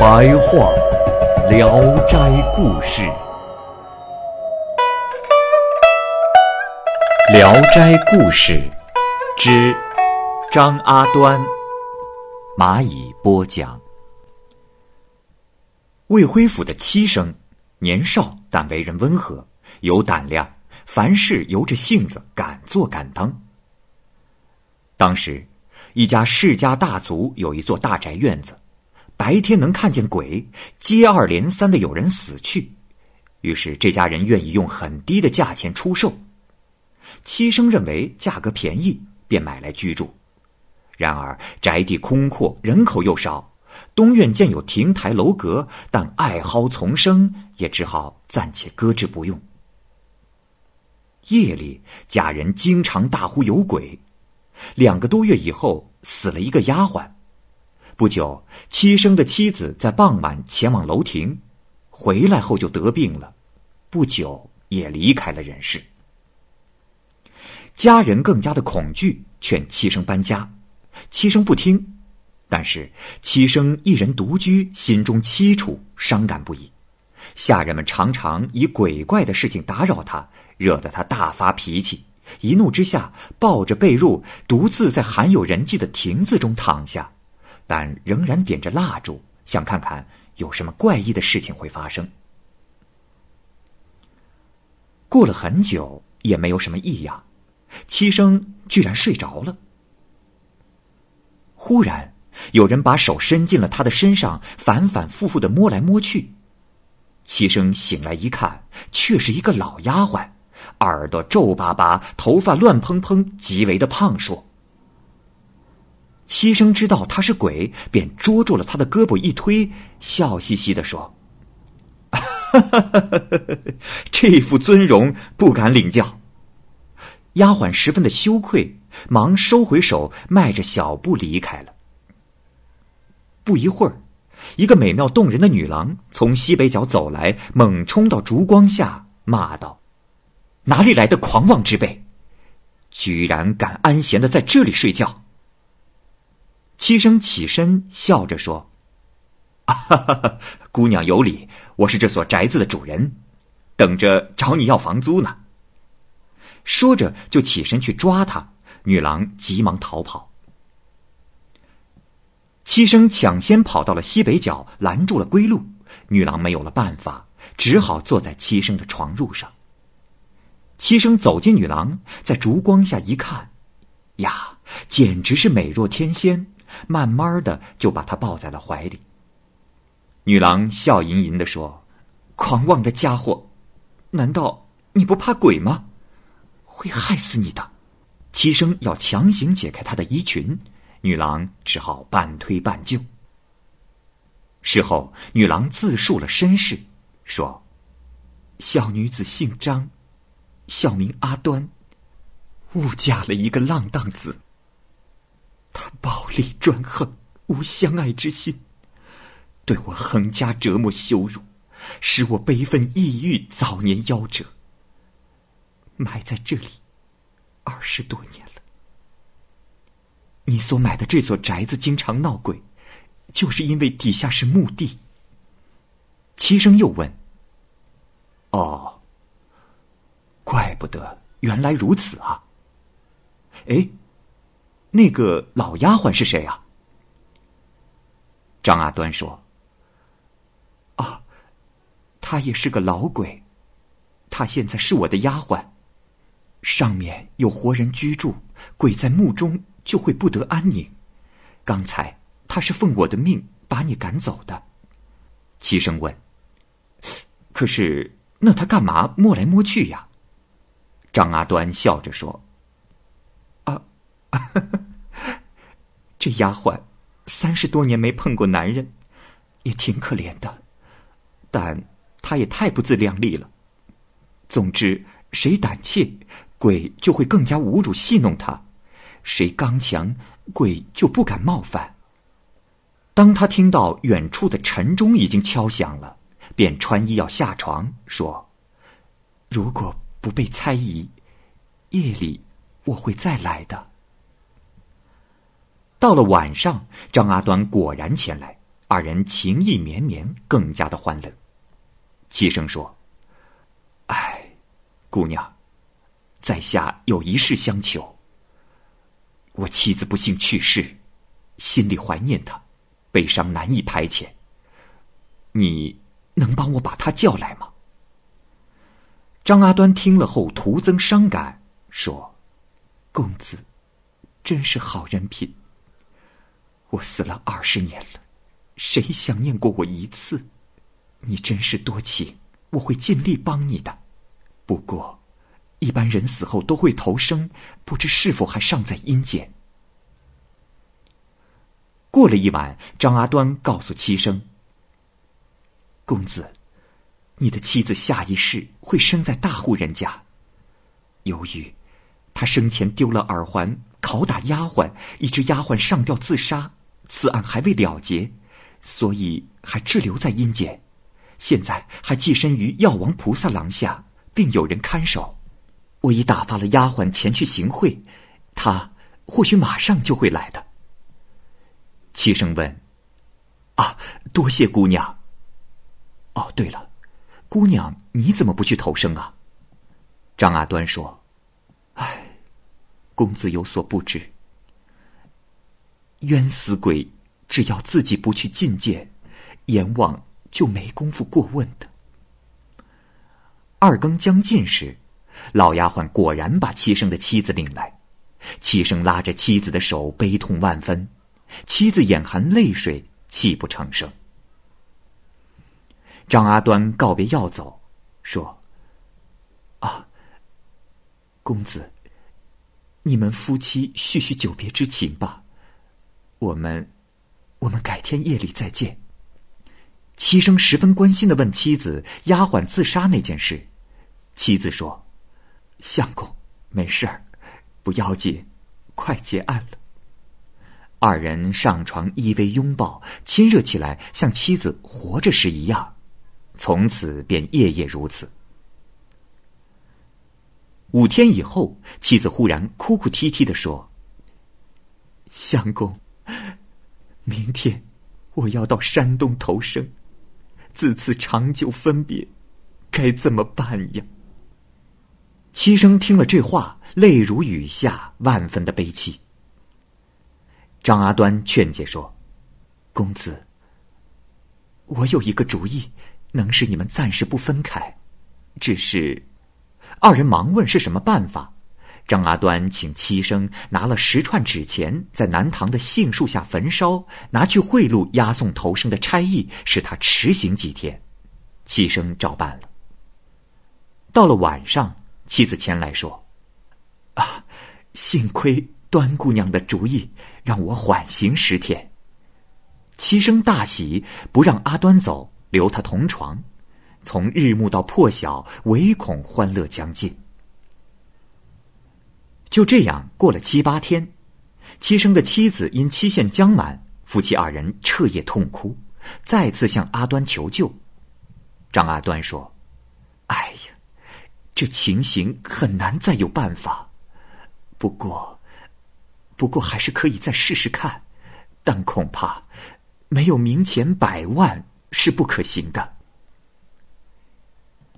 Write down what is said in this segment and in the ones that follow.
白话《聊斋故事》，《聊斋故事》之张阿端，蚂蚁播讲。魏辉府的妻生，年少但为人温和，有胆量，凡事由着性子，敢做敢当。当时，一家世家大族有一座大宅院子，白天能看见鬼，接二连三的有人死去，于是这家人愿意用很低的价钱出售。七生认为价格便宜，便买来居住。然而宅地空阔，人口又少。东院建有亭台楼阁，但爱蒿丛生，也只好暂且搁置不用。夜里，家人经常大呼有鬼。两个多月以后，死了一个丫鬟。不久，七生的妻子在傍晚前往楼亭，回来后就得病了，不久也离开了人世。家人更加的恐惧，劝七生搬家，七生不听。但是七生一人独居，心中凄楚，伤感不已。下人们常常以鬼怪的事情打扰他，惹得他大发脾气。一怒之下，抱着被褥，独自在罕有人迹的亭子中躺下，但仍然点着蜡烛，想看看有什么怪异的事情会发生。过了很久，也没有什么异样，七生居然睡着了。忽然。有人把手伸进了他的身上，反反复复的摸来摸去。七生醒来一看，却是一个老丫鬟，耳朵皱巴巴，头发乱蓬蓬，极为的胖硕。七生知道他是鬼，便捉住了他的胳膊一推，笑嘻嘻的说：“ 这副尊容不敢领教。”丫鬟十分的羞愧，忙收回手，迈着小步离开了。不一会儿，一个美妙动人的女郎从西北角走来，猛冲到烛光下，骂道：“哪里来的狂妄之辈，居然敢安闲的在这里睡觉！”七生起身笑着说：“，姑娘有礼，我是这所宅子的主人，等着找你要房租呢。”说着就起身去抓她，女郎急忙逃跑。七生抢先跑到了西北角，拦住了归路。女郎没有了办法，只好坐在七生的床褥上。七生走进女郎，在烛光下一看，呀，简直是美若天仙，慢慢的就把她抱在了怀里。女郎笑吟吟的说：“狂妄的家伙，难道你不怕鬼吗？会害死你的。”齐生要强行解开她的衣裙。女郎只好半推半就。事后，女郎自述了身世，说：“小女子姓张，小名阿端，误嫁了一个浪荡子。他暴力专横，无相爱之心，对我横加折磨羞辱，使我悲愤抑郁，早年夭折。埋在这里二十多年了。”你所买的这座宅子经常闹鬼，就是因为底下是墓地。七生又问：“哦，怪不得，原来如此啊。哎，那个老丫鬟是谁啊？”张阿端说：“啊，她也是个老鬼，她现在是我的丫鬟。上面有活人居住，鬼在墓中。”就会不得安宁。刚才他是奉我的命把你赶走的。齐声问：“可是那他干嘛摸来摸去呀？”张阿端笑着说：“啊，这丫鬟三十多年没碰过男人，也挺可怜的，但她也太不自量力了。总之，谁胆怯，鬼就会更加侮辱戏弄他；谁刚强，鬼就不敢冒犯。当他听到远处的晨钟已经敲响了，便穿衣要下床，说：“如果不被猜疑，夜里我会再来的。”到了晚上，张阿端果然前来，二人情意绵绵，更加的欢乐。齐生说：“哎，姑娘，在下有一事相求。我妻子不幸去世，心里怀念她，悲伤难以排遣。你能帮我把她叫来吗？”张阿端听了后，徒增伤感，说：“公子，真是好人品。”我死了二十年了，谁想念过我一次？你真是多情，我会尽力帮你的。不过，一般人死后都会投生，不知是否还尚在阴间。过了一晚，张阿端告诉七生：“公子，你的妻子下一世会生在大户人家。由于他生前丢了耳环，拷打丫鬟，以致丫鬟上吊自杀。”此案还未了结，所以还滞留在阴间。现在还寄身于药王菩萨廊下，并有人看守。我已打发了丫鬟前去行贿，他或许马上就会来的。七生问：“啊，多谢姑娘。哦，对了，姑娘你怎么不去投生啊？”张阿端说：“唉，公子有所不知。”冤死鬼，只要自己不去觐见，阎王就没工夫过问的。二更将近时，老丫鬟果然把七生的妻子领来。七生拉着妻子的手，悲痛万分。妻子眼含泪水，泣不成声。张阿端告别要走，说：“啊，公子，你们夫妻叙叙久别之情吧。”我们，我们改天夜里再见。七生十分关心的问妻子：“丫鬟自杀那件事。”妻子说：“相公，没事儿，不要紧，快结案了。”二人上床依偎拥抱，亲热起来，像妻子活着时一样。从此便夜夜如此。五天以后，妻子忽然哭哭啼啼的说：“相公。”明天，我要到山东投生。自此长久分别，该怎么办呀？七生听了这话，泪如雨下，万分的悲戚。张阿端劝解说：“公子，我有一个主意，能使你们暂时不分开。只是……”二人忙问是什么办法。张阿端请七生拿了十串纸钱，在南堂的杏树下焚烧，拿去贿赂押送头生的差役，使他迟行几天。七生照办了。到了晚上，妻子前来说：“啊，幸亏端姑娘的主意，让我缓刑十天。”七生大喜，不让阿端走，留他同床。从日暮到破晓，唯恐欢乐将尽。就这样过了七八天，七生的妻子因期限将满，夫妻二人彻夜痛哭，再次向阿端求救。张阿端说：“哎呀，这情形很难再有办法。不过，不过还是可以再试试看，但恐怕没有明钱百万是不可行的。”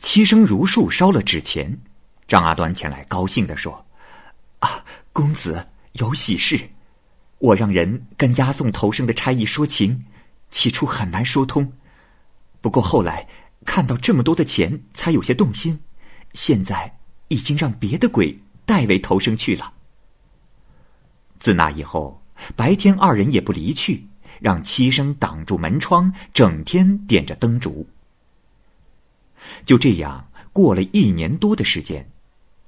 七生如数烧了纸钱，张阿端前来高兴的说。啊，公子有喜事！我让人跟押送投生的差役说情，起初很难说通，不过后来看到这么多的钱，才有些动心。现在已经让别的鬼代为投生去了。自那以后，白天二人也不离去，让七生挡住门窗，整天点着灯烛。就这样过了一年多的时间。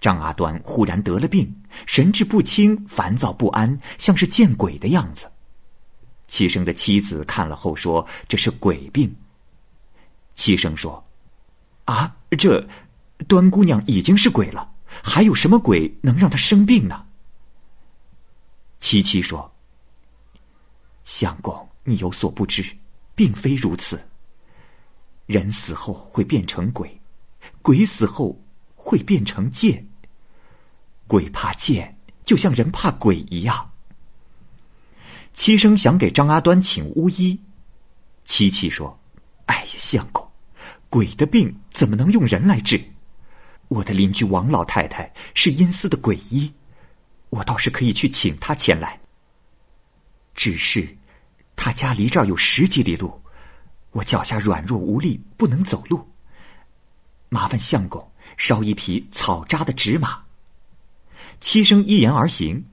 张阿端忽然得了病，神志不清，烦躁不安，像是见鬼的样子。七生的妻子看了后说：“这是鬼病。”七生说：“啊，这端姑娘已经是鬼了，还有什么鬼能让她生病呢？”七七说：“相公，你有所不知，并非如此。人死后会变成鬼，鬼死后会变成剑。鬼怕见，就像人怕鬼一样。”七生想给张阿端请巫医，七七说：“哎呀，相公，鬼的病怎么能用人来治？我的邻居王老太太是阴司的鬼医，我倒是可以去请她前来。只是，他家离这儿有十几里路，我脚下软弱无力，不能走路。麻烦相公烧一匹草扎的纸马。”七生依言而行，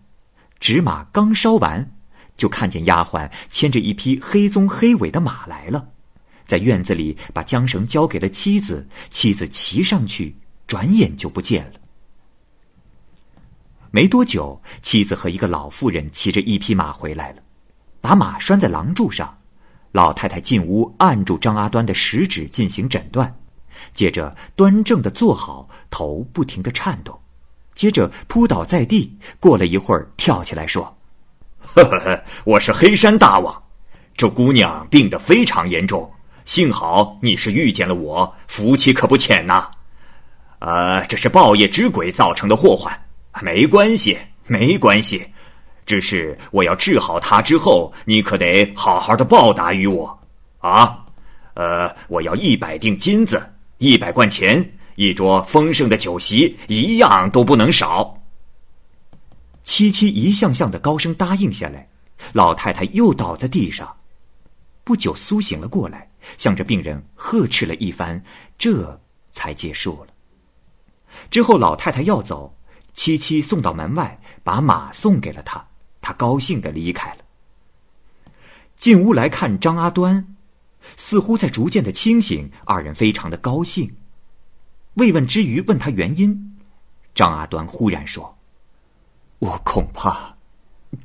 纸马刚烧完。就看见丫鬟牵着一匹黑棕黑尾的马来了，在院子里把缰绳交给了妻子，妻子骑上去，转眼就不见了。没多久，妻子和一个老妇人骑着一匹马回来了，把马拴在廊柱上。老太太进屋按住张阿端的食指进行诊断，接着端正的坐好，头不停的颤动，接着扑倒在地。过了一会儿，跳起来说。呵呵呵，我是黑山大王，这姑娘病得非常严重，幸好你是遇见了我，福气可不浅呐。呃，这是报业之鬼造成的祸患，没关系，没关系，只是我要治好她之后，你可得好好的报答于我，啊，呃，我要一百锭金子，一百贯钱，一桌丰盛的酒席，一样都不能少。七七一项项的高声答应下来，老太太又倒在地上，不久苏醒了过来，向着病人呵斥了一番，这才结束了。之后老太太要走，七七送到门外，把马送给了他，他高兴的离开了。进屋来看张阿端，似乎在逐渐的清醒，二人非常的高兴。慰问之余，问他原因，张阿端忽然说。我恐怕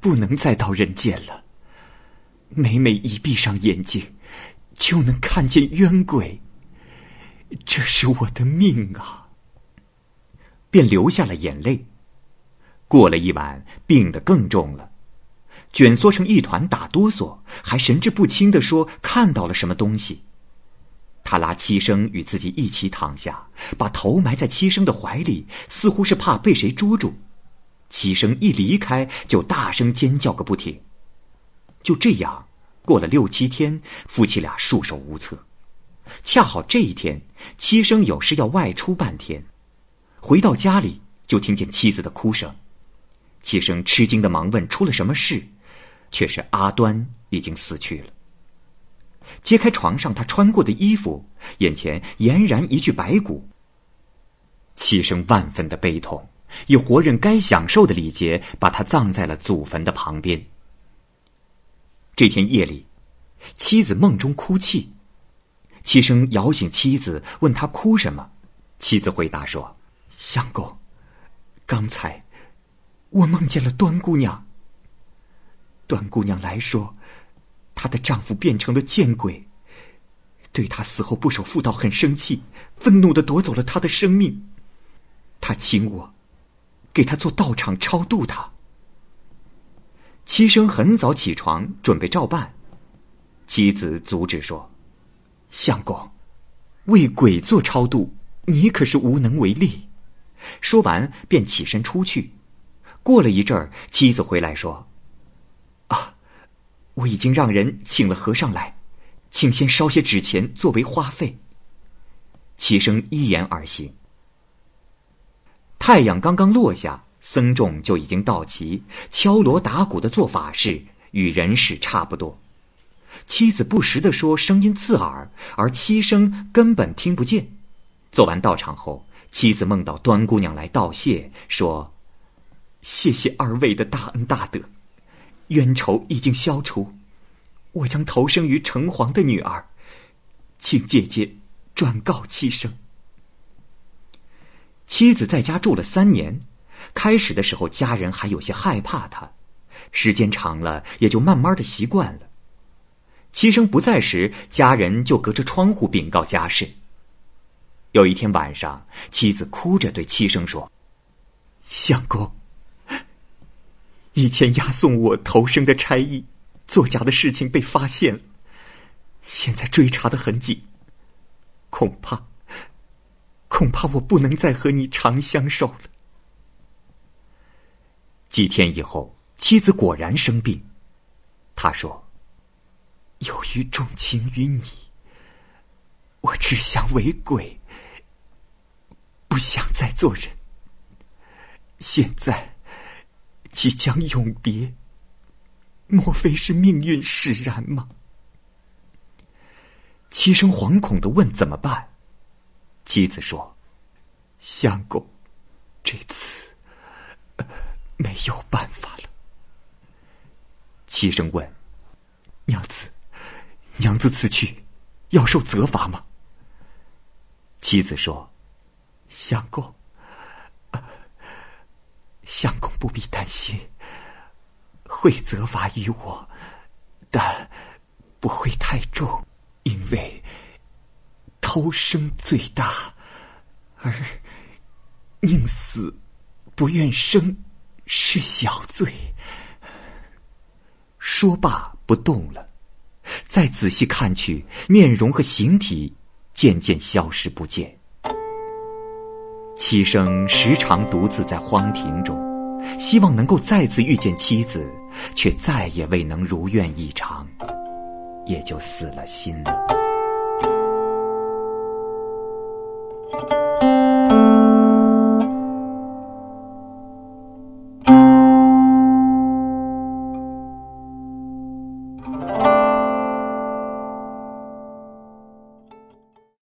不能再到人间了。每每一闭上眼睛，就能看见冤鬼。这是我的命啊！便流下了眼泪。过了一晚，病得更重了，蜷缩成一团，打哆嗦，还神志不清的说看到了什么东西。他拉七生与自己一起躺下，把头埋在七生的怀里，似乎是怕被谁捉住。七生一离开，就大声尖叫个不停。就这样，过了六七天，夫妻俩束手无策。恰好这一天，七生有事要外出半天，回到家里就听见妻子的哭声。七生吃惊的忙问出了什么事，却是阿端已经死去了。揭开床上他穿过的衣服，眼前俨然一具白骨。七生万分的悲痛。以活人该享受的礼节，把他葬在了祖坟的旁边。这天夜里，妻子梦中哭泣，七生摇醒妻子，问他哭什么。妻子回答说：“相公，刚才我梦见了端姑娘。端姑娘来说，她的丈夫变成了见鬼，对她死后不守妇道很生气，愤怒的夺走了她的生命。他请我。”给他做道场超度他。七生很早起床准备照办，妻子阻止说：“相公，为鬼做超度，你可是无能为力。”说完便起身出去。过了一阵儿，妻子回来说：“，我已经让人请了和尚来，请先烧些纸钱作为花费。”七生依言而行。太阳刚刚落下，僧众就已经到齐，敲锣打鼓的做法事，与人事差不多。妻子不时的说，声音刺耳，而七生根本听不见。做完道场后，妻子梦到端姑娘来道谢，说：“谢谢二位的大恩大德，冤仇已经消除，我将投生于城隍的女儿，请姐姐转告七生。”妻子在家住了三年，开始的时候家人还有些害怕他，时间长了也就慢慢的习惯了。七生不在时，家人就隔着窗户禀告家事。有一天晚上，妻子哭着对七生说：“相公，以前押送我投生的差役作假的事情被发现了，现在追查的很紧，恐怕，恐怕我不能再和你长相守了。”几天以后，妻子果然生病。他说：“由于重情于你，我只想为鬼，不想再做人。现在即将永别，莫非是命运使然吗？”齐生惶恐的问：“怎么办？”妻子说：“相公，这次没有办法了。”齐生问：“娘子，娘子此去要受责罚吗？”妻子说：“相公，相公不必担心，会责罚于我，但不会太重，因为偷生罪大，而宁死不愿生是小罪。”说罢不动了，再仔细看去，面容和形体渐渐消失不见。七生时常独自在荒庭中，希望能够再次遇见妻子，却再也未能如愿以偿，也就死了心了。